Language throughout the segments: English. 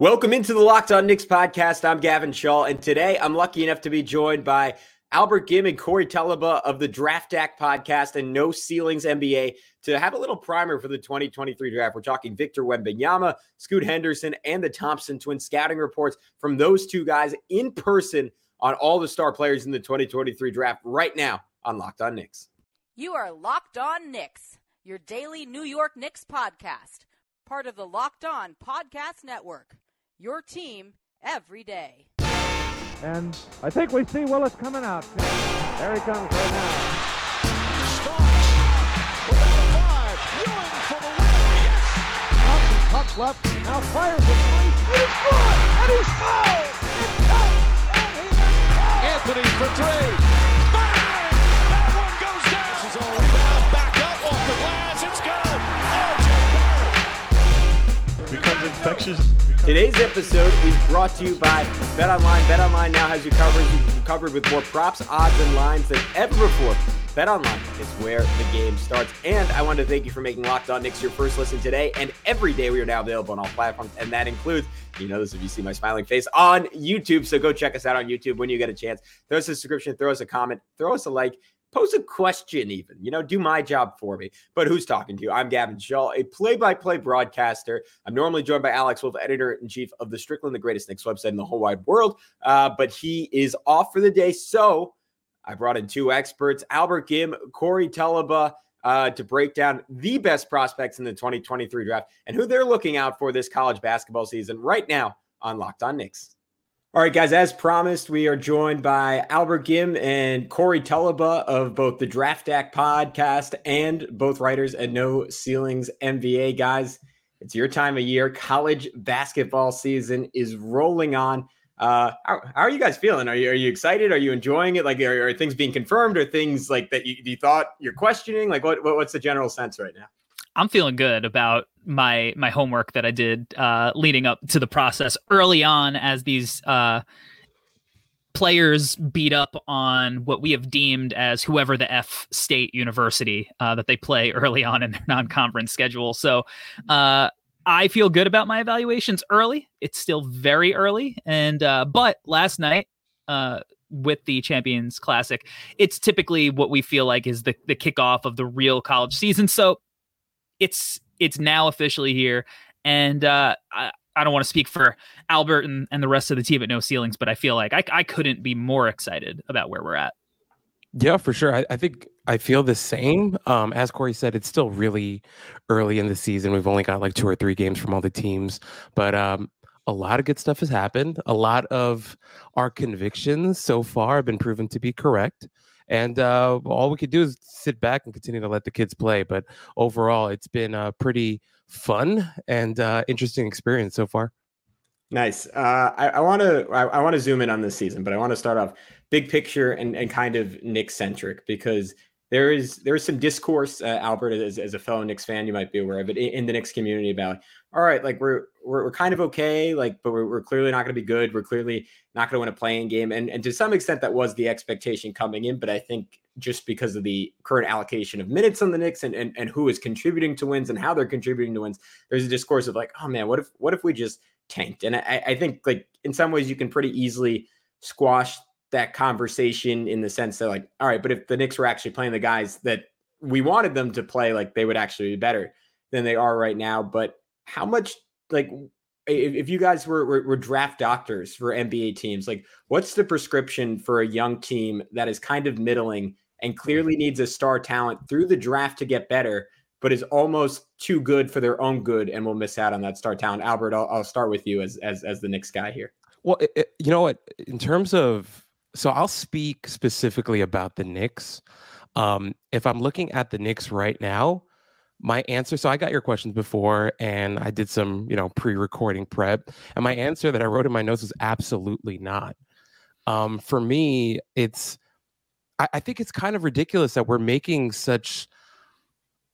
Welcome into the Locked On Knicks podcast. I'm Gavin Shaw, and today I'm lucky enough to be joined by Albert Gim and Corey Telaba of the Draft Deck podcast and No Ceilings NBA to have a little primer for the 2023 draft. We're talking Victor Wembanyama, Scoot Henderson, and the Thompson twin scouting reports from those two guys in person on all the star players in the 2023 draft right now on Locked On Knicks. You are Locked On Knicks, your daily New York Knicks podcast, part of the Locked On Podcast Network your team every day. And I think we see Willis coming out. There he comes right now. Starks without a five. For the win. Yes. Thompson cuts left. Now fires it. And he's good. And he's fouled. It's tight. And he is Anthony for three. Infectious. Today's episode is brought to you by BetOnline. BetOnline now has you covered, you covered with more props, odds, and lines than ever before. Bet BetOnline is where the game starts. And I want to thank you for making Locked On Knicks your first listen today and every day. We are now available on all platforms, and that includes, you know this if you see my smiling face, on YouTube. So go check us out on YouTube when you get a chance. Throw us a subscription, throw us a comment, throw us a like pose a question even you know do my job for me. But who's talking to you? I'm gavin shaw a play-by-play broadcaster. I'm normally joined by alex wolf editor-in-chief of the Strickland, the greatest Knicks website in the whole wide world. Uh, but he is off for the day. So i brought in two experts albert gim corey telaba uh, to break down the best prospects in the 2023 draft and who they're looking out for this college basketball season right now on locked on Knicks all right, guys, as promised, we are joined by Albert Gim and Corey Telaba of both the Draft Deck podcast and both writers at No Ceilings NBA. Guys, it's your time of year. College basketball season is rolling on. Uh, how, how are you guys feeling? Are you, are you excited? Are you enjoying it? Like, are, are things being confirmed or things like that you, you thought you're questioning? Like, what, what what's the general sense right now? I'm feeling good about my my homework that I did uh, leading up to the process early on as these uh, players beat up on what we have deemed as whoever the F state university uh, that they play early on in their non-conference schedule. So uh, I feel good about my evaluations early. It's still very early, and uh, but last night uh, with the Champions Classic, it's typically what we feel like is the the kickoff of the real college season. So it's it's now officially here, and uh, I, I don't want to speak for Albert and, and the rest of the team at No Ceilings, but I feel like I, I couldn't be more excited about where we're at. Yeah, for sure. I, I think I feel the same. Um, as Corey said, it's still really early in the season. We've only got like two or three games from all the teams, but um, a lot of good stuff has happened. A lot of our convictions so far have been proven to be correct and uh, all we could do is sit back and continue to let the kids play. But overall, it's been a pretty fun and uh, interesting experience so far. Nice. Uh, I want to I, I want to zoom in on this season, but I want to start off big picture and, and kind of Knick centric because there is there is some discourse, uh, Albert, as, as a fellow Knicks fan, you might be aware of it in, in the Knicks community about all right, like we're we're, we're kind of okay, like, but we're, we're clearly not going to be good. We're clearly not going to win a play-in game, and and to some extent that was the expectation coming in. But I think just because of the current allocation of minutes on the Knicks and and, and who is contributing to wins and how they're contributing to wins, there's a discourse of like, oh man, what if what if we just tanked? And I, I think like in some ways you can pretty easily squash that conversation in the sense that like, all right, but if the Knicks were actually playing the guys that we wanted them to play, like they would actually be better than they are right now. But how much like if, if you guys were, were, were draft doctors for NBA teams, like what's the prescription for a young team that is kind of middling and clearly needs a star talent through the draft to get better, but is almost too good for their own good and will miss out on that star talent? Albert, I'll, I'll start with you as as as the Knicks guy here. Well, it, it, you know what? In terms of so I'll speak specifically about the Knicks. Um, if I'm looking at the Knicks right now, my answer so i got your questions before and i did some you know pre-recording prep and my answer that i wrote in my notes was absolutely not. Um, for me it's I, I, think it's kind of ridiculous that we're making such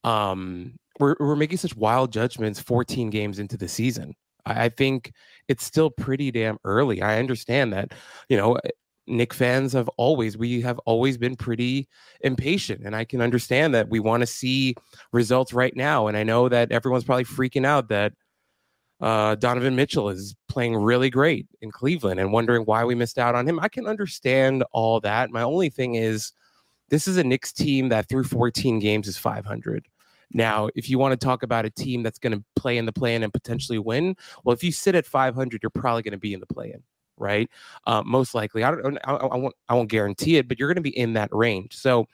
um we're, we're making such wild judgments 14 games into the season. I, I think it's still pretty damn early. I understand that you know Knick fans have always we have always been pretty impatient and I can understand that we want to see results right now and I know that everyone's probably freaking out that uh, Donovan Mitchell is playing really great in Cleveland and wondering why we missed out on him. I can understand all that. My only thing is, this is a Knicks team that through 14 games is 500. Now, if you want to talk about a team that's going to play in the play in and potentially win, well, if you sit at 500, you're probably going to be in the play in, right? Uh, most likely. I don't. I, I won't. I won't guarantee it, but you're going to be in that range. So,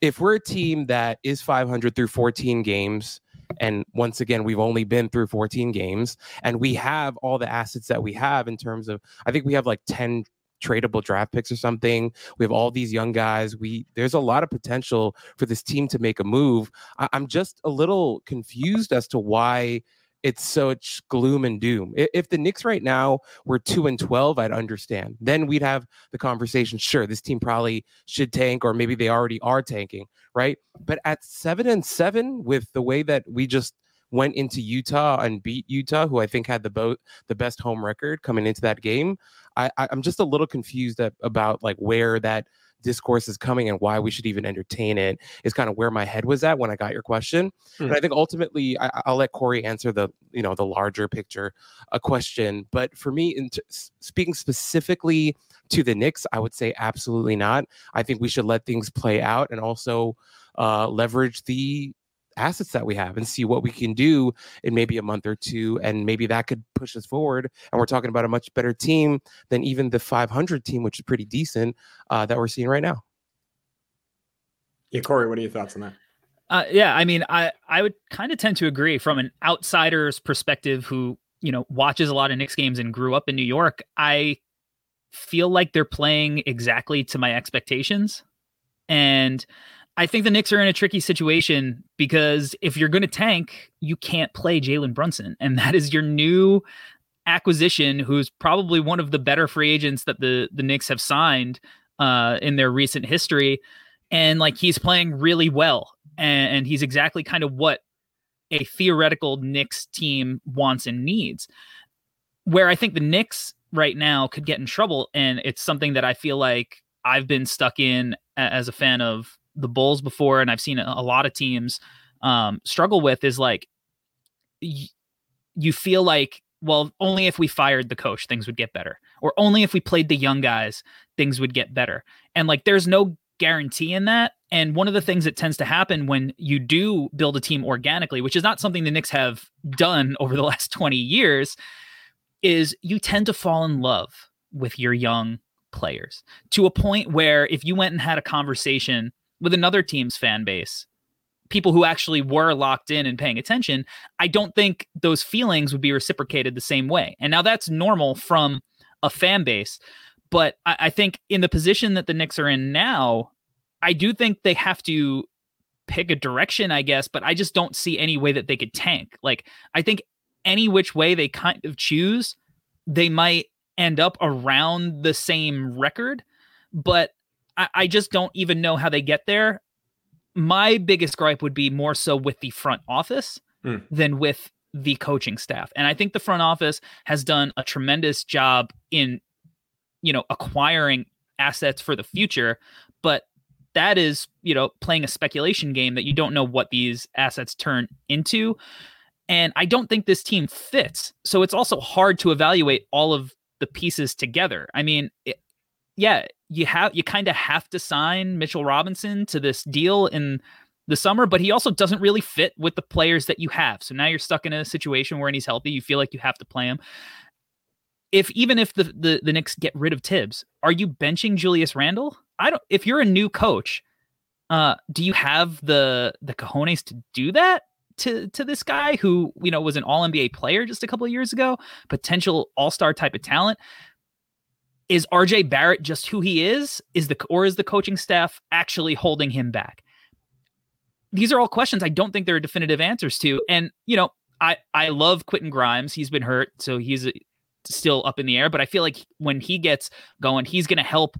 if we're a team that is 500 through 14 games, and once again, we've only been through 14 games, and we have all the assets that we have in terms of, I think we have like 10 tradable draft picks or something. We have all these young guys. We there's a lot of potential for this team to make a move. I, I'm just a little confused as to why it's such gloom and doom. If the Knicks right now were two and twelve, I'd understand. Then we'd have the conversation. Sure, this team probably should tank, or maybe they already are tanking, right? But at seven and seven, with the way that we just went into Utah and beat Utah, who I think had the boat the best home record coming into that game. I, I'm just a little confused about like where that discourse is coming and why we should even entertain it is kind of where my head was at when I got your question. Mm. And I think ultimately I, will let Corey answer the you know the larger picture a question. But for me, in t- speaking specifically to the Knicks, I would say absolutely not. I think we should let things play out and also uh, leverage the assets that we have and see what we can do in maybe a month or two. And maybe that could push us forward. And we're talking about a much better team than even the 500 team, which is pretty decent, uh, that we're seeing right now. Yeah, Corey, what are your thoughts on that? Uh, yeah, I mean, I I would kind of tend to agree from an outsider's perspective who you know watches a lot of Knicks games and grew up in New York. I feel like they're playing exactly to my expectations, and I think the Knicks are in a tricky situation because if you're going to tank, you can't play Jalen Brunson. And that is your new acquisition, who's probably one of the better free agents that the, the Knicks have signed uh, in their recent history. And like he's playing really well. And, and he's exactly kind of what a theoretical Knicks team wants and needs. Where I think the Knicks right now could get in trouble. And it's something that I feel like I've been stuck in as a fan of the Bulls before, and I've seen a, lot of teams um, struggle with is like y- you feel like well only if we fired the coach things would get better or only if we played the young guys things would get better. And like there's no guarantee in that. And one of the things that tends to happen when you do build a team organically which is not something the Knicks have done over the last 20 years is you tend to fall in love with your young players to a point where if you went and had a conversation with another team's fan base, people who actually were locked in and paying attention, I don't think those feelings would be reciprocated the same way. And now that's normal from a fan base. But I, I think in the position that the Knicks are in now, I do think they have to pick a direction, I guess, but I just don't see any way that they could tank. Like, I think any which way they kind of choose, they might end up around the same record. But I, I just don't even know how they get there. My biggest gripe would be more so with the front office mm. than with the coaching staff. And I think the front office has done a tremendous job in, you know, acquiring assets for the future, but that is, you know, playing a speculation game that you don't know what these assets turn into. And I don't think this team fits. So it's also hard to evaluate all of the pieces together. I mean, it, yeah, you have you kind of have to sign Mitchell Robinson to this deal in the summer, but he also doesn't really fit with the players that you have. So now you're stuck in a situation where when he's healthy, you feel like you have to play him. If even if the the, the Knicks get rid of Thibs, are you benching Julius Randle? I don't if you're a new coach, uh, do you have the the cojones to do that? to to this guy who you know was an all NBA player just a couple of years ago, potential all star type of talent is RJ Barrett just who he is? Is the or is the coaching staff actually holding him back? These are all questions I don't think there are definitive answers to. And you know, I I love Quentin Grimes. He's been hurt, so he's uh, still up in the air. But I feel like when he gets going, he's going to help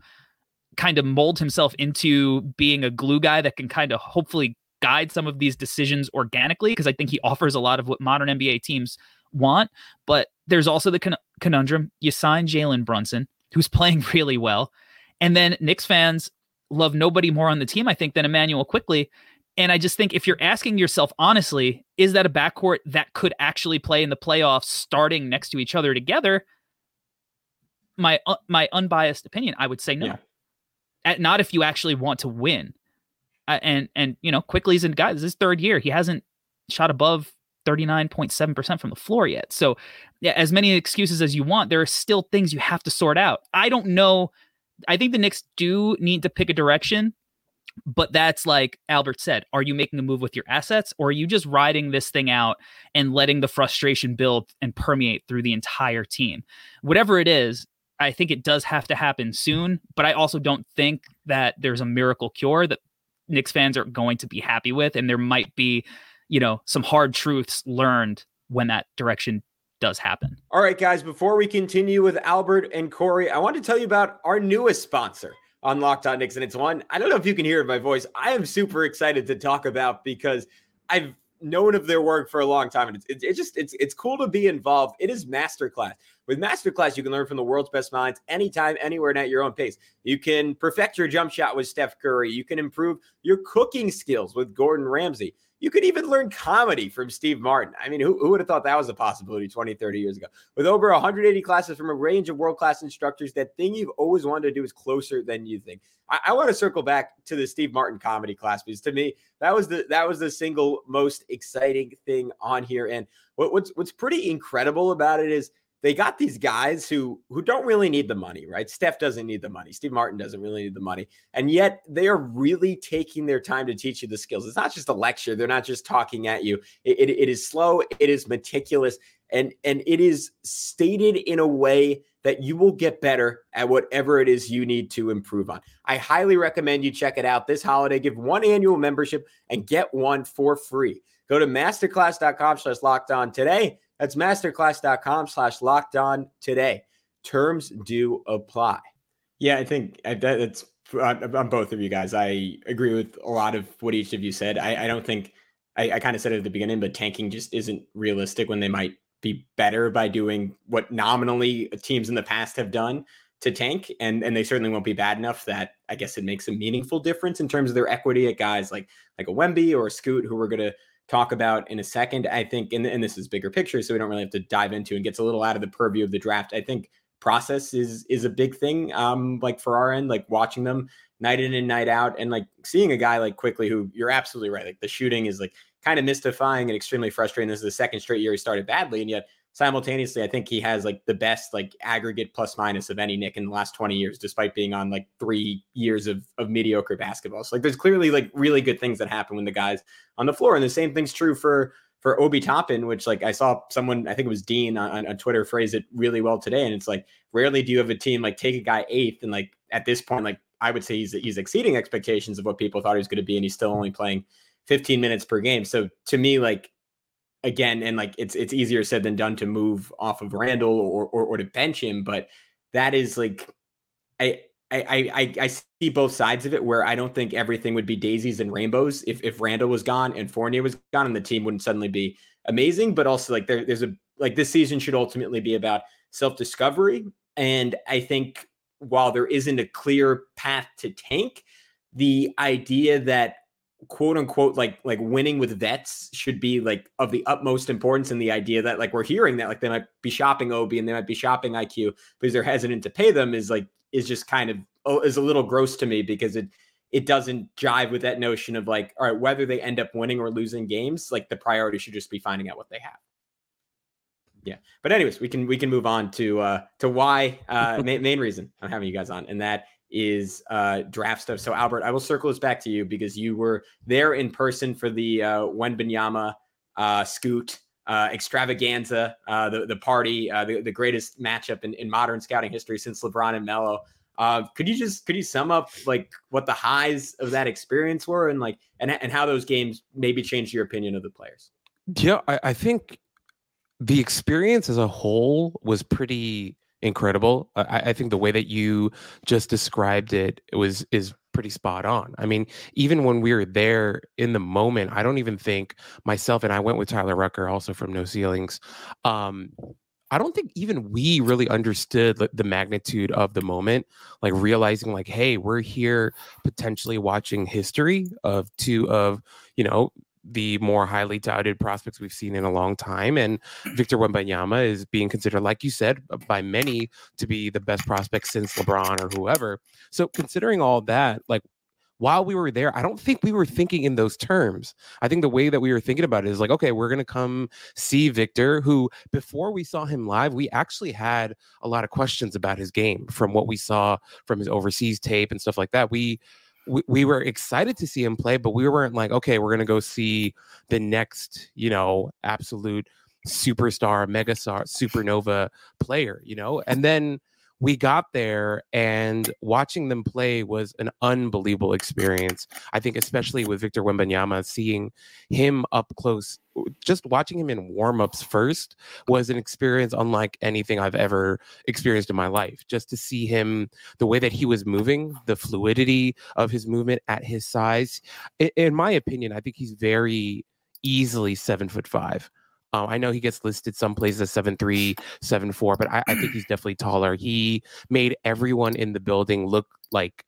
kind of mold himself into being a glue guy that can kind of hopefully guide some of these decisions organically. Because I think he offers a lot of what modern NBA teams want. But there's also the con- conundrum: you sign Jalen Brunson who's playing really well. And then Knicks fans love nobody more on the team, I think, than Immanuel Quickley. And I just think if you're asking yourself honestly, is that a backcourt that could actually play in the playoffs starting next to each other together? My uh, my unbiased opinion, I would say no. Yeah. At, not if you actually want to win. Uh, and and you know, Quickley's in guys his third year. He hasn't shot above 39.7% from the floor yet. So, yeah, as many excuses as you want, there are still things you have to sort out. I don't know. I think the Knicks do need to pick a direction, but that's like Albert said. Are you making a move with your assets or are you just riding this thing out and letting the frustration build and permeate through the entire team? Whatever it is, I think it does have to happen soon, but I also don't think that there's a miracle cure that Knicks fans are going to be happy with. And there might be you know some hard truths learned when that direction does happen. All right, guys, before we continue with Albert and Corey, I want to tell you about our newest sponsor on Locked On Knicks, and it's one I don't know if you can hear my voice. I am super excited to talk about because I've known of their work for a long time, and it's, it's, just it's it's cool to be involved. It is masterclass. With masterclass, you can learn from the world's best minds anytime, anywhere, and at your own pace. You can perfect your jump shot with Steph Curry. You can improve your cooking skills with Gordon Ramsay. You could even learn comedy from Steve Martin. I mean, who, who would have thought that was a possibility 20, 30 years ago? With over 180 classes from a range of world class instructors, that thing you've always wanted to do is closer than you think. I, I want to circle back to the Steve Martin comedy class because to me, that was the that was the single most exciting thing on here. And what, what's what's pretty incredible about it is they got these guys who who don't really need the mm-hmm. money, right? Steph doesn't need the money. Steve Martin doesn't really need the money. And yet they are really taking their time to teach you the skills. It's not just a lecture. They're not just talking at you. It, it, it is slow, it is meticulous, and and it is stated in a way that you will get better at whatever it is you need to improve on. I highly recommend you check it out this holiday. Give one annual membership and get one for free. Go to masterclass.com slash locked on today that's masterclass.com slash locked on today. Terms do apply. Yeah, I think uh, that's uh, on both of you guys. I agree with a lot of what each of you said. I, I don't think I, I kind of said it at the beginning, but tanking just isn't realistic when they might be better by doing what nominally teams in the past have done to tank, and and they certainly won't be bad enough that I guess it makes a meaningful difference in terms of their equity at guys like like a Wemby or a Scoot who are going to talk about in a second. I think, and, and this is bigger picture, so we don't really have to dive into and gets a little out of the purview of the draft. I think process is is a big thing. Um, like for our end, like watching them night in and night out, and like seeing a guy like Quickley who you're absolutely right. Like the shooting is like kind of mystifying and extremely frustrating. This is the second straight year he started badly, and yet simultaneously, I think he has like the best like aggregate plus minus of any Knick in the last 20 years, despite being on like three years of, of mediocre basketball. So like there's clearly like really good things that happen when the guys on the floor. And the same thing's true for for Obi Toppin, which like I saw someone, I think it was Dean on, on Twitter phrase it really well today. And it's like rarely do you have a team like take a guy eighth and like at this point, like I would say he's he's exceeding expectations of what people thought he was going to be, and he's still only playing 15 minutes per game. So to me, like again, and like it's it's easier said than done to move off of Randle or or, or to bench him, but that is like I. I, I I see both sides of it where I don't think everything would be daisies and rainbows if if Randle was gone and Fournier was gone and the team wouldn't suddenly be amazing. But also like there, there's a like this season should ultimately be about self discovery. And I think while there isn't a clear path to tank, the idea that quote unquote like like winning with vets should be like of the utmost importance and the idea that like we're hearing that like they might be shopping Obi and they might be shopping IQ because they're hesitant to pay them is like is just kind of oh, is a little gross to me because it it doesn't jive with that notion of like all right whether they end up winning or losing games like the priority should just be finding out what they have. Yeah. But anyways we can we can move on to uh to why uh main, main reason i'm having you guys on and that is uh, draft stuff. So, Albert, I will circle this back to you because you were there in person for the uh, Wembanyama uh, Scoot uh, extravaganza, uh, the the party, uh, the, the greatest matchup in, in modern scouting history since LeBron and Melo. Uh, could you just could you sum up like what the highs of that experience were and like and and how those games maybe changed your opinion of the players? Yeah, I, I think the experience as a whole was pretty incredible. I, I, think the way that you just described it, it was is pretty spot on. I mean, even when we were there in the moment, I don't even think myself and I went with Tyler Rucker, also from No Ceilings. Um, I don't think even we really understood the, the magnitude of the moment, like realizing like, hey, we're here potentially watching history of two of, you know, the more highly touted prospects we've seen in a long time. And mm. Victor Wembanyama is being considered, like you said, by many to be the best prospect since LeBron or whoever. So considering all that, like while we were there, I don't think we were thinking in those terms. I think the way that we were thinking about it is like, okay, we're going to come see Victor, who before we saw him live, we actually had a lot of questions about his game from what we saw from his overseas tape and stuff like that. We, we, we mm-hmm. were excited to see him play, but we weren't like, okay, we're going to go see the next, you know, absolute superstar, megastar, supernova player, you know? And then, we got there and watching them play was an unbelievable experience. I think, especially with Victor Wembanyama, seeing him up close, just watching him in warmups first was an experience unlike anything I've ever experienced in my life. Just to see him, the way that he was moving, the fluidity of his movement at his size. In my opinion, I think he's very easily seven foot five. Um, I know he gets listed some places as seven three, seven four, but I, I think he's definitely taller. He made everyone in the building look like,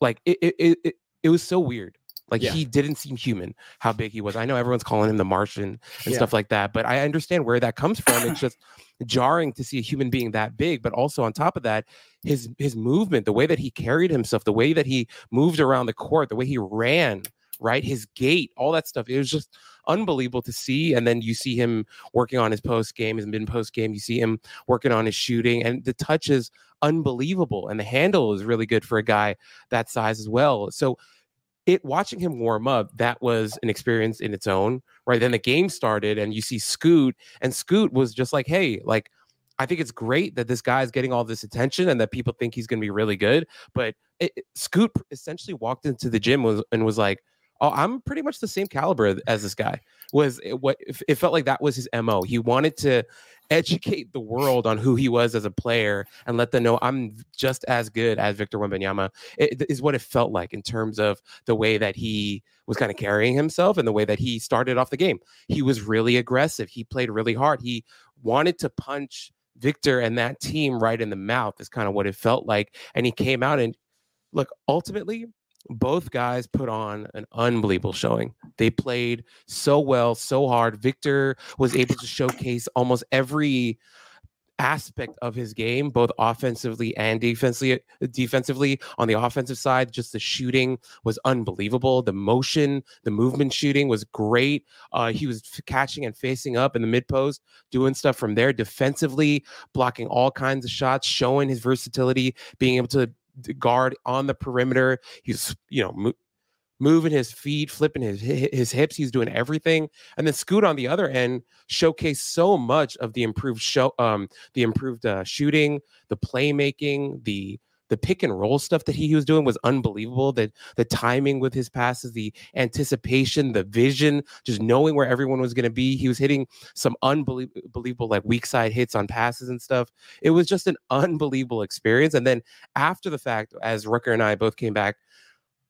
like it. It, it, it was so weird. Like yeah. he didn't seem human. How big he was. I know everyone's calling him the Martian and yeah. stuff like that, but I understand where that comes from. It's just jarring to see a human being that big. But also on top of that, his his movement, the way that he carried himself, the way that he moved around the court, the way he ran, right, his gait, all that stuff. It was just unbelievable to see. And then you see him working on his post game, his mid post game. You see him working on his shooting, and the touch is unbelievable. And the handle is really good for a guy that size as well. So it watching him warm up, that was an experience in its own. Right. Then the game started, and you see Scoot, and Scoot was just like, hey, like I think it's great that this guy is getting all this attention and that people think he's going to be really good. But it, Scoot essentially walked into the gym was, and was like, Oh, I'm pretty much the same caliber as this guy. Was it, what it felt like that was his mo. He wanted to educate the world on who he was as a player and let them know I'm just as good as Victor Wembanyama. Is what it felt like in terms of the way that he was kind of carrying himself and the way that he started off the game. He was really aggressive. He played really hard. He wanted to punch Victor and that team right in the mouth. Is kind of what it felt like. And he came out and look ultimately both guys put on an unbelievable showing. They played so well, so hard. Victor was able to showcase almost every aspect of his game, both offensively and defensively. Defensively, on the offensive side, just the shooting was unbelievable. The motion, the movement shooting was great. Uh, he was catching and facing up in the mid post, doing stuff from there. Defensively, blocking all kinds of shots, showing his versatility, being able to guard on the perimeter. He's you know mo- moving his feet, flipping his his hips. He's doing everything. And then Scoot on the other end showcased so much of the improved show, um, the improved uh, shooting, the playmaking, the the pick and roll stuff that he was doing was unbelievable. That the timing with his passes, the anticipation, the vision, just knowing where everyone was going to be. He was hitting some unbelievable like weak side hits on passes and stuff. It was just an unbelievable experience. And then after the fact, as Rucker and I both came back,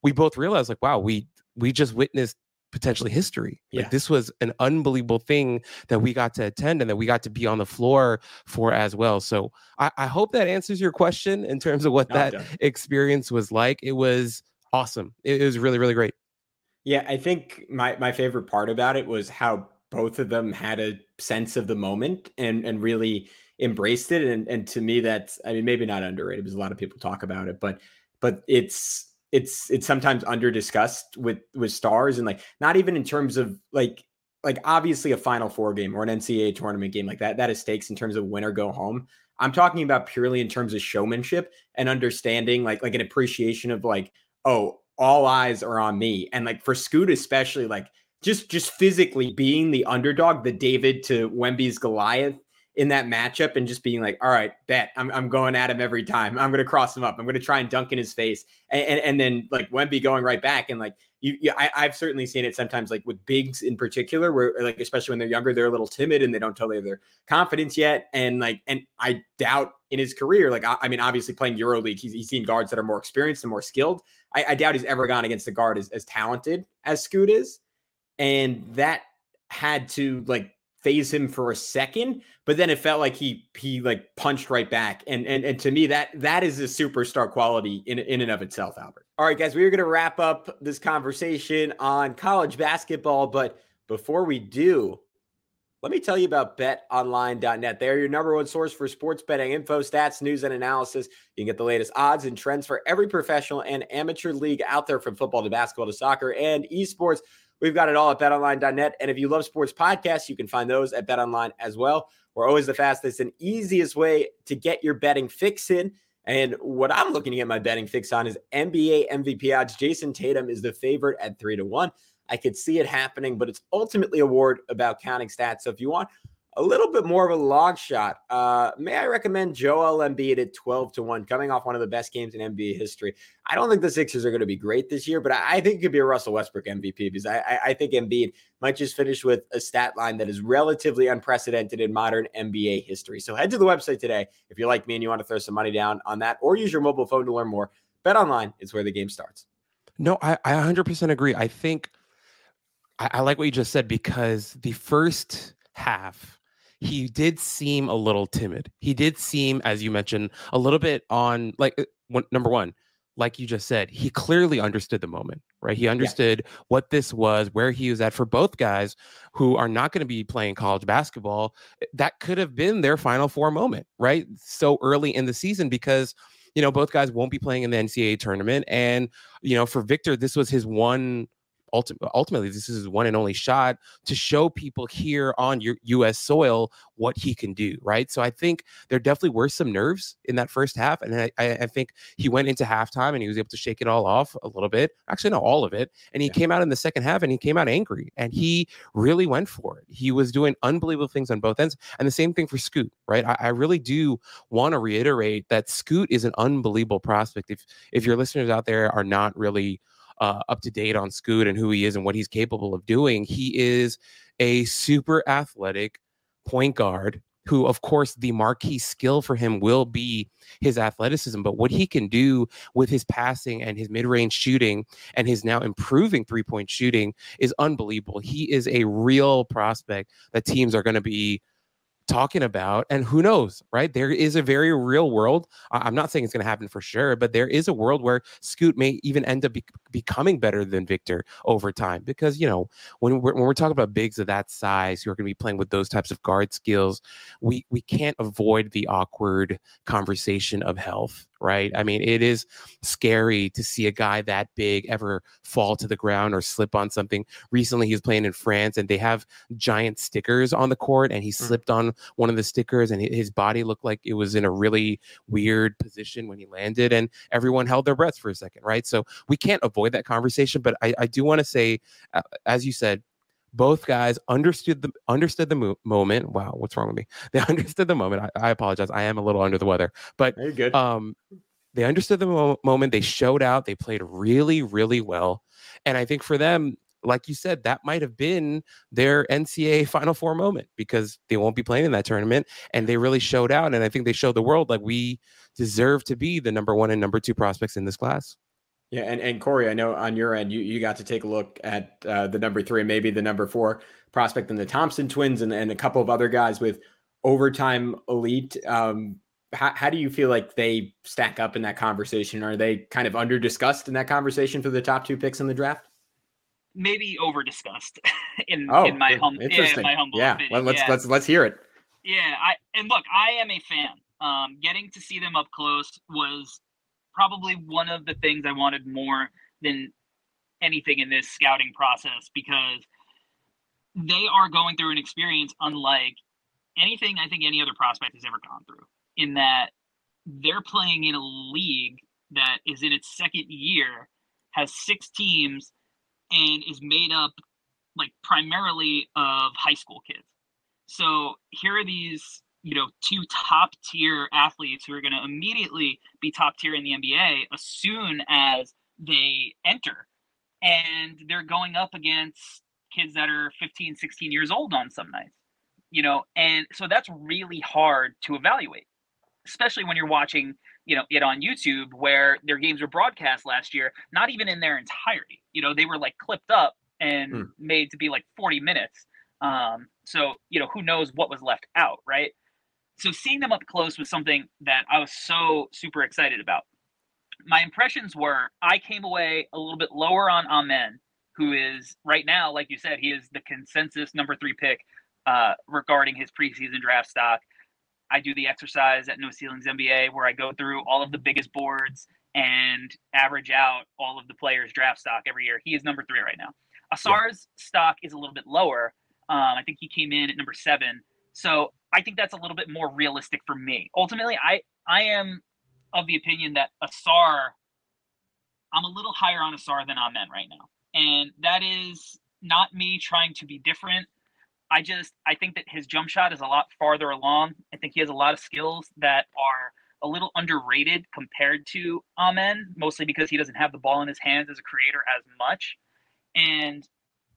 we both realized like, wow, we we just witnessed potentially history. Yeah. Like this was an unbelievable thing that we got to attend and that we got to be on the floor for as well. So I, I hope that answers your question in terms of what no, that experience was like. It was awesome. It, it was really, really great. Yeah, I think my my favorite part about it was how both of them had a sense of the moment and and really embraced it. And and to me, that's I mean maybe not underrated because a lot of people talk about it, but but it's it's it's sometimes under discussed with with stars and like not even in terms of like like obviously a final four game or an ncaa tournament game like that that is stakes in terms of win or go home. I'm talking about purely in terms of showmanship and understanding like like an appreciation of like oh all eyes are on me. And like for scoot especially like just just physically being the underdog the david to wemby's goliath in that matchup and just being like, all right, bet I'm, I'm going at him every time. I'm going to cross him up. I'm going to try and dunk in his face. And, and, and then like Wemby going right back. And like, you, you I, have certainly seen it sometimes like with bigs in particular, where like, especially when they're younger, they're a little timid and they don't totally have their confidence yet. And like, and I doubt in his career, like, I, I mean, obviously playing EuroLeague, he's, he's seen guards that are more experienced and more skilled. I, I doubt he's ever gone against a guard as, as talented as Scoot is. And that had to like faze him for a second, but then it felt like he he like punched right back. And and and to me that that is a superstar quality in in and of itself, Albert. All right, guys, we are going to wrap up this conversation on college basketball, but before we do, let me tell you about betonline.net. They're your number one source for sports betting info, stats, news, and analysis. You can get the latest odds and trends for every professional and amateur league out there from football to basketball to soccer and esports. We've got it all at betonline.net. And if you love sports podcasts, you can find those at betonline as well. We're always the fastest and easiest way to get your betting fix in. And what I'm looking to get my betting fix on is NBA MVP odds. Jayson Tatum is the favorite at three to one. I could see it happening, but it's ultimately a word about counting stats. So if you want a little bit more of a long shot. Uh, may I recommend Joel Embiid at 12 to 1, coming off one of the best games in NBA history? I don't think the Sixers are going to be great this year, but I, I think it could be a Russell Westbrook MVP because I, I, I, think Embiid might just finish with a stat line that is relatively unprecedented in modern NBA history. So head to the website today if you're like me and you want to throw some money down on that, or use your mobile phone to learn more. Bet online is where the game starts. No, I, I 100% agree. I think I, I like what you just said because the first half he did seem a little timid. He did seem, as you mentioned, a little bit on like uh, number one, like you just said, he clearly understood the moment, right? He understood yeah. what this was, where he was at for both guys who are not going to be playing college basketball. Eh, that could have been their final four moment, right? So early in the season because you know both guys won't be playing in the NCAA tournament and you know for Victor this was his one ultimately this is his one and only shot to show people here on your US soil what he can do, right? So I think there definitely were some nerves in that first half. And I, I think he went into halftime and he was able to shake it all off a little bit. Actually, not all of it. And he yeah. came out in the second half and he came out angry and he really went for it. He was doing unbelievable things on both ends. And the same thing for Scoot, right? I, I really do want to reiterate that Scoot is an unbelievable prospect. If if your listeners out there are not really uh, up to date on Scoot and who he is and what he's capable of doing. He is a super athletic point guard who, of course, the marquee skill for him will be his athleticism. But what he can do with his passing and his mid range shooting and his now improving three point shooting is unbelievable. He is a real prospect that teams are going to be talking about. And who knows, right? There is a very real world. I'm not saying it's going to happen for sure, but there is a world where Scoot may even end up be- becoming better than Victor over time. Because, you know, when we're, when we're talking about bigs of that size who are going to be playing with those types of guard skills, we, we can't avoid the awkward conversation of health right? I mean, it is scary to see a guy that big ever fall to the ground or slip on something. Recently, he was playing in France and they have giant stickers on the court, and he mm. slipped on one of the stickers, and his body looked like it was in a really weird position when he landed, and everyone held their breaths for a second, right? So we can't avoid that conversation, but I, I do want to say, uh, as you said, both guys understood the understood the mo- moment. Wow, what's wrong with me? They understood the moment. I, I, apologize. I am a little under the weather, but good. Um, they understood the mo- moment. They showed out. They played really, really well, and I think for them, like you said, that might have been their NCAA Final Four moment because they won't be playing in that tournament, and they really showed out. And I think they showed the world like we deserve to be the number one and number two prospects in this class. Yeah, and, and Corey, I know on your end, you, you got to take a look at uh, the number three, maybe the number four prospect in the Thompson twins and, and a couple of other guys with overtime elite. Um, how, how do you feel like they stack up in that conversation? Are they kind of under discussed in that conversation for the top two picks in the draft? Maybe over discussed in, oh, in my hum- interesting. Yeah, my humble yeah. Opinion. let's yeah. let's let's hear it. Yeah, I and look, I am a fan. Um, getting to see them up close was probably one of the things I wanted more than anything in this scouting process because they are going through an experience unlike anything I think any other prospect has ever gone through, in that they're playing in a league that is in its second year, has six teams, and is made up like primarily of high school kids. So here are these you know, two top tier athletes who are going to immediately be top tier in the NBA as soon as they enter. And they're going up against kids that are 15, 16 years old on some nights, you know, and so that's really hard to evaluate, especially when you're watching, you know, it on YouTube where their games were broadcast last year, not even in their entirety. You know, they were like clipped up and mm. made to be like 40 minutes. Um, So, you know, who knows what was left out, right? So seeing them up close was something that I was so super excited about. My impressions were I came away a little bit lower on Amen, who is right now, like you said, he is the consensus number three pick uh, regarding his preseason draft stock. I do the exercise at No Ceilings NBA where I go through all of the biggest boards and average out all of the players' draft stock every year. He is number three right now. Ausar's yeah. stock is a little bit lower. Um, I think he came in at number seven. So I think that's a little bit more realistic for me. Ultimately, I I am of the opinion that Ausar, I'm a little higher on Ausar than Amen right now, and that is not me trying to be different. I just I think that his jump shot is a lot farther along. I think he has a lot of skills that are a little underrated compared to Amen, mostly because he doesn't have the ball in his hands as a creator as much. And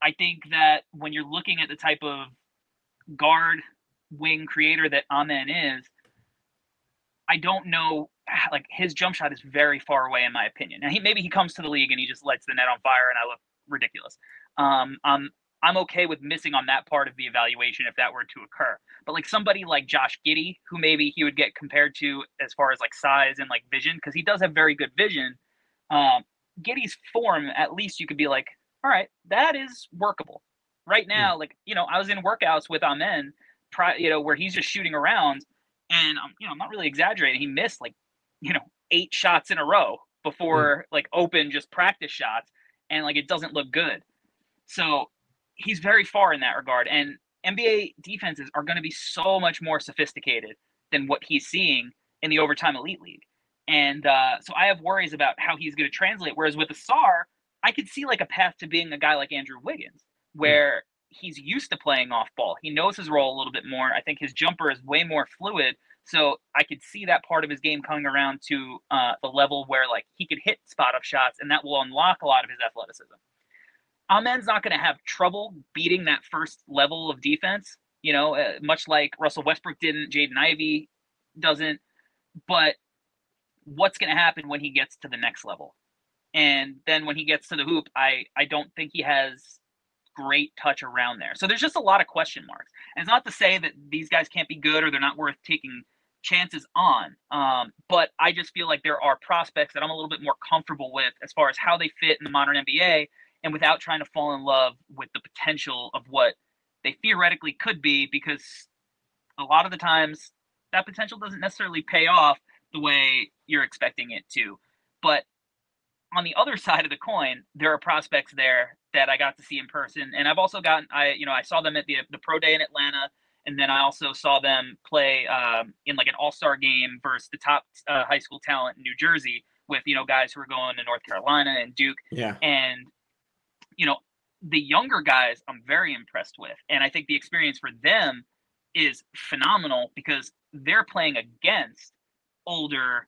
I think that when you're looking at the type of guard wing creator that Amen is, I don't know like his jump shot is very far away in my opinion. And he maybe he comes to the league and he just lights the net on fire and I look ridiculous. Um, um I'm okay with missing on that part of the evaluation if that were to occur. But like somebody like Josh Giddey, who maybe he would get compared to as far as like size and like vision, because he does have very good vision. Um, Giddey's form, at least you could be like, all right, that is workable. Right now, yeah. like you know, I was in workouts with Amen, pri- you know, where he's just shooting around, and um, you know, I'm not really exaggerating. He missed like, you know, eight shots in a row before mm. like open just practice shots, and like it doesn't look good. So he's very far in that regard. And NBA defenses are going to be so much more sophisticated than what he's seeing in the overtime elite league. And uh, so I have worries about how he's going to translate. Whereas with Ausar, I could see like a path to being a guy like Andrew Wiggins, where he's used to playing off ball. He knows his role a little bit more. I think his jumper is way more fluid. So I could see that part of his game coming around to uh, the level where like he could hit spot up shots, and that will unlock a lot of his athleticism. Amen's not going to have trouble beating that first level of defense, you know, uh, much like Russell Westbrook didn't, Jaden Ivey doesn't. But what's going to happen when he gets to the next level? And then when he gets to the hoop, I, I don't think he has great touch around there. So there's just a lot of question marks. And it's not to say that these guys can't be good or they're not worth taking chances on. Um, but I just feel like there are prospects that I'm a little bit more comfortable with as far as how they fit in the modern NBA and without trying to fall in love with the potential of what they theoretically could be because a lot of the times that potential doesn't necessarily pay off the way you're expecting it to. But on the other side of the coin there are prospects there that i got to see in person and i've also gotten i you know i saw them at the the pro day in atlanta and then i also saw them play um, in like an all-star game versus the top uh, high school talent in new jersey with you know guys who are going to north carolina and duke. Yeah. And you know, the younger guys I'm very impressed with. And I think the experience for them is phenomenal because they're playing against older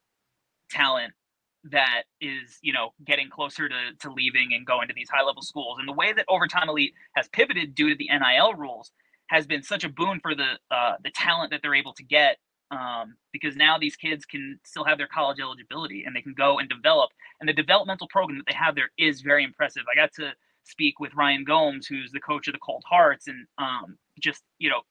talent that is, you know, getting closer to, to leaving and going to these high level schools. And the way that Overtime Elite has pivoted due to the NIL rules has been such a boon for the uh, the talent that they're able to get um, because now these kids can still have their college eligibility and they can go and develop. And the developmental program that they have there is very impressive. I got to speak with Ryan Gomes, who's the coach of the Cold Hearts, and um, just you know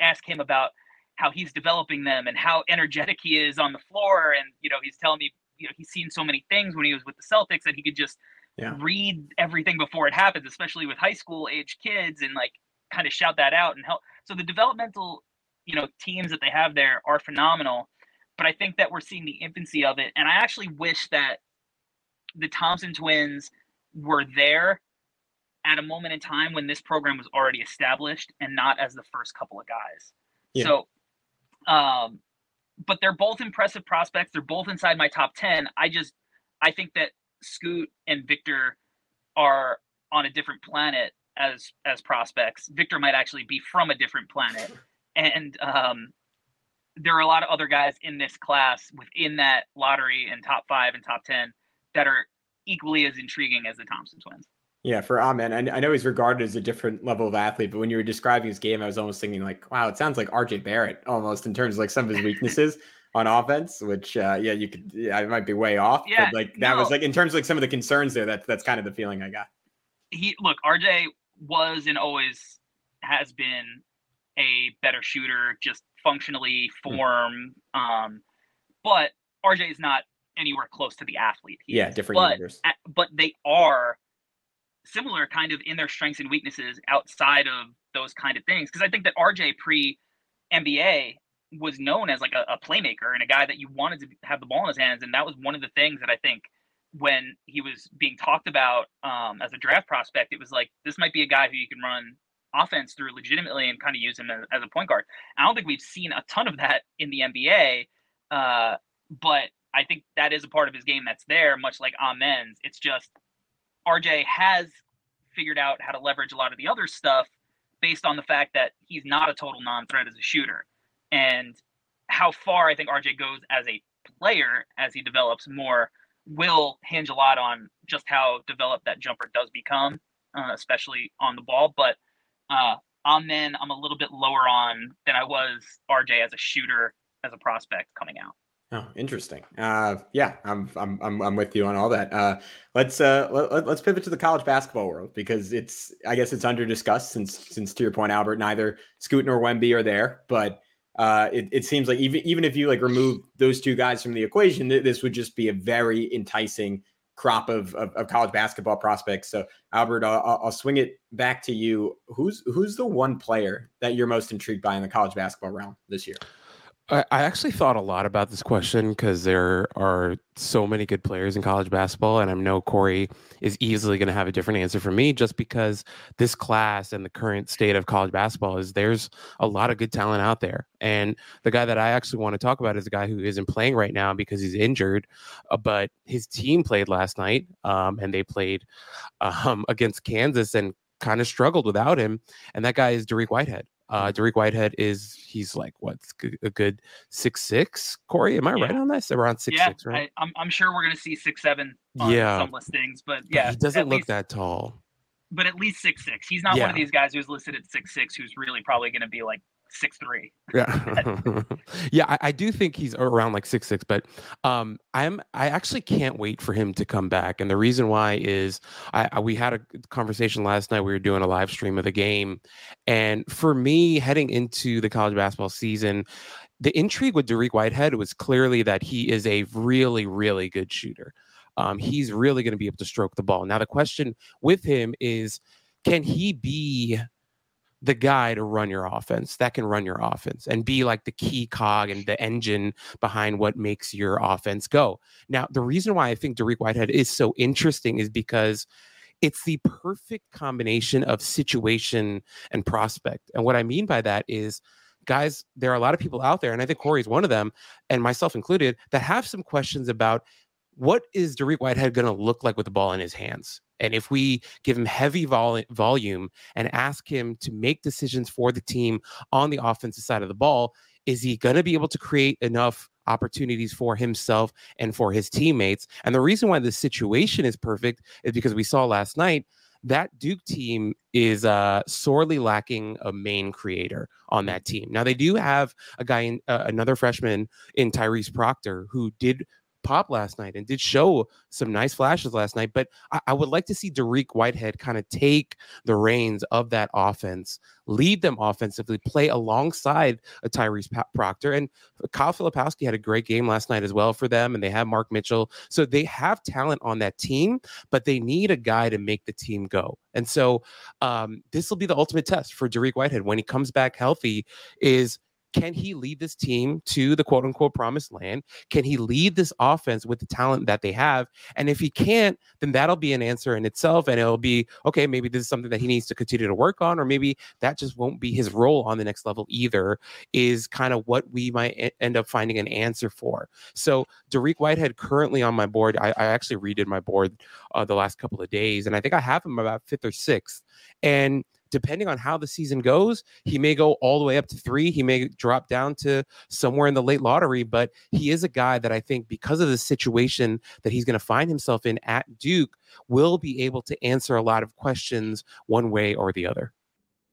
ask him about how he's developing them and how energetic he is on the floor. And you know, he's telling me you know he's seen so many things when he was with the Celtics that he could just yeah. read everything before it happens, especially with high school age kids, and like kind of shout that out and help. So the developmental you know teams that they have there are phenomenal. But I think that we're seeing the infancy of it, and I actually wish that the Thompson twins were there at a moment in time when this program was already established and not as the first couple of guys. Yeah. So, um, but they're both impressive prospects. They're both inside my top 10. I just, I think that Scoot and Victor are on a different planet as, as prospects. Victor might actually be from a different planet. And, um, there are a lot of other guys in this class within that lottery and top five and top 10 that are equally as intriguing as the Thompson twins. Yeah, for Amen, I, I know he's regarded as a different level of athlete, but when you were describing his game, I was almost thinking like, wow, it sounds like RJ Barrett almost in terms of like some of his weaknesses on offense. Which, uh, yeah, you could, yeah, I might be way off, yeah, but like that no. was like in terms of like some of the concerns there. That's that's kind of the feeling I got. He look, RJ was and always has been a better shooter, just functionally hmm. form. Um, but RJ is not anywhere close to the athlete. yeah, is. different but, but they are similar kind of in their strengths and weaknesses outside of those kind of things. Because I think that RJ pre NBA was known as like a, a, playmaker and a guy that you wanted to have the ball in his hands. And that was one of the things that I think when he was being talked about um, as a draft prospect, it was like, this might be a guy who you can run offense through legitimately and kind of use him as, as a point guard. I don't think we've seen a ton of that in the NBA. Uh, but I think that is a part of his game that's there, much like Amen's. It's just RJ has figured out how to leverage a lot of the other stuff based on the fact that he's not a total non-threat as a shooter. And how far I think RJ goes as a player as he develops more will hinge a lot on just how developed that jumper does become, uh, especially on the ball. But uh, Amen, I'm a little bit lower on than I was RJ as a shooter, as a prospect coming out. Oh, interesting. Uh, yeah, I'm, I'm, I'm, I'm with you on all that. Uh, let's, uh, let, us pivot to the college basketball world because it's, I guess it's under discussed since, since to your point, Albert, neither Scoot nor Wemby are there, but, uh, it, it seems like even, even if you like remove those two guys from the equation, this would just be a very enticing crop of, of, of college basketball prospects. So Albert, I'll, I'll swing it back to you. Who's, who's the one player that you're most intrigued by in the college basketball realm this year? I, actually thought a lot about this question because there are so many good players in college basketball, and I know Corey is easily going to have a different answer for me just because this class and the current state of college basketball is there's a lot of good talent out there. And the guy that I actually want to talk about is a guy who isn't playing right now because he's injured, uh, but his team played last night, um, and they played um, against Kansas and kind of struggled without him. And that guy is Dariq Whitehead. Uh, mm-hmm. Whitehead is he's like what a good six six. Corey, am I yeah. right on this? Around six yeah, six, right? I, am I'm, I'm sure we're gonna see six seven. yeah, some listings, but yeah, but he doesn't look least, that tall. But at least six six. He's not yeah. one of these guys who's listed at six six, who's really probably gonna be like six three. Yeah, yeah, I, I, do think he's around like six six, but um, I'm I actually can't wait for him to come back, and the reason why is I, I, we had a conversation last night. We were doing a live stream of the game, and for me, heading into the college basketball season. The intrigue with Dariq Whitehead was clearly that he is a really, really good shooter. Um, he's really going to be able to stroke the ball. Now, the question with him is can he be the guy to run your offense that can run your offense and be like the key cog and the engine behind what makes your offense go. Now, the reason why I think Dariq Whitehead is so interesting is because it's the perfect combination of situation and prospect. And what I mean by that is, guys, there are a lot of people out there, and I think Corey's one of them, and myself included, that have some questions about what is Dariq Whitehead going to look like with the ball in his hands? And if we give him heavy vol- volume and ask him to make decisions for the team on the offensive side of the ball, is he going to be able to create enough opportunities for himself and for his teammates? And the reason why this situation is perfect is because we saw last night that Duke team is uh, sorely lacking a main creator on that team. Now they do have a guy, in, uh, another freshman in Tyrese Proctor, who did pop last night and did show some nice flashes last night. But I, I would like to see Dariq Whitehead kind of take the reins of that offense, lead them offensively, play alongside a Tyrese Proctor. And Kyle Filipowski had a great game last night as well for them. And they have Mark Mitchell. So they have talent on that team, but they need a guy to make the team go. And so um, this will be the ultimate test for Dariq Whitehead when he comes back healthy is – can he lead this team to the quote unquote promised land? Can he lead this offense with the talent that they have? And if he can't, then that'll be an answer in itself. And it'll be, okay, maybe this is something that he needs to continue to work on, or maybe that just won't be his role on the next level either, is kind of what we might end up finding an answer for. So, Dariq Whitehead currently on my board, I, I actually redid my board uh, the last couple of days, and I think I have him about fifth or sixth. And depending on how the season goes, he may go all the way up to three. He may drop down to somewhere in the late lottery, but he is a guy that I think because of the situation that he's going to find himself in at Duke will be able to answer a lot of questions one way or the other.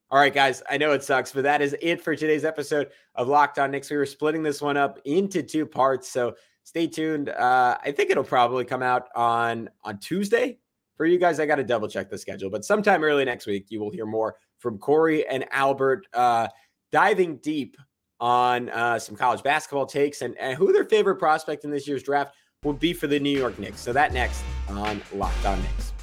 All right, guys, I know it sucks, but that is it for today's episode of Locked On Knicks. We were splitting this one up into two parts, so stay tuned. Uh, I think it'll probably come out on on Tuesday for you guys, I got to double check the schedule, but sometime early next week, you will hear more from Corey and Albert. Uh, diving deep on uh, some college basketball takes and, and who their favorite prospect in this year's draft would be for the New York Knicks. So that next on Locked On Knicks.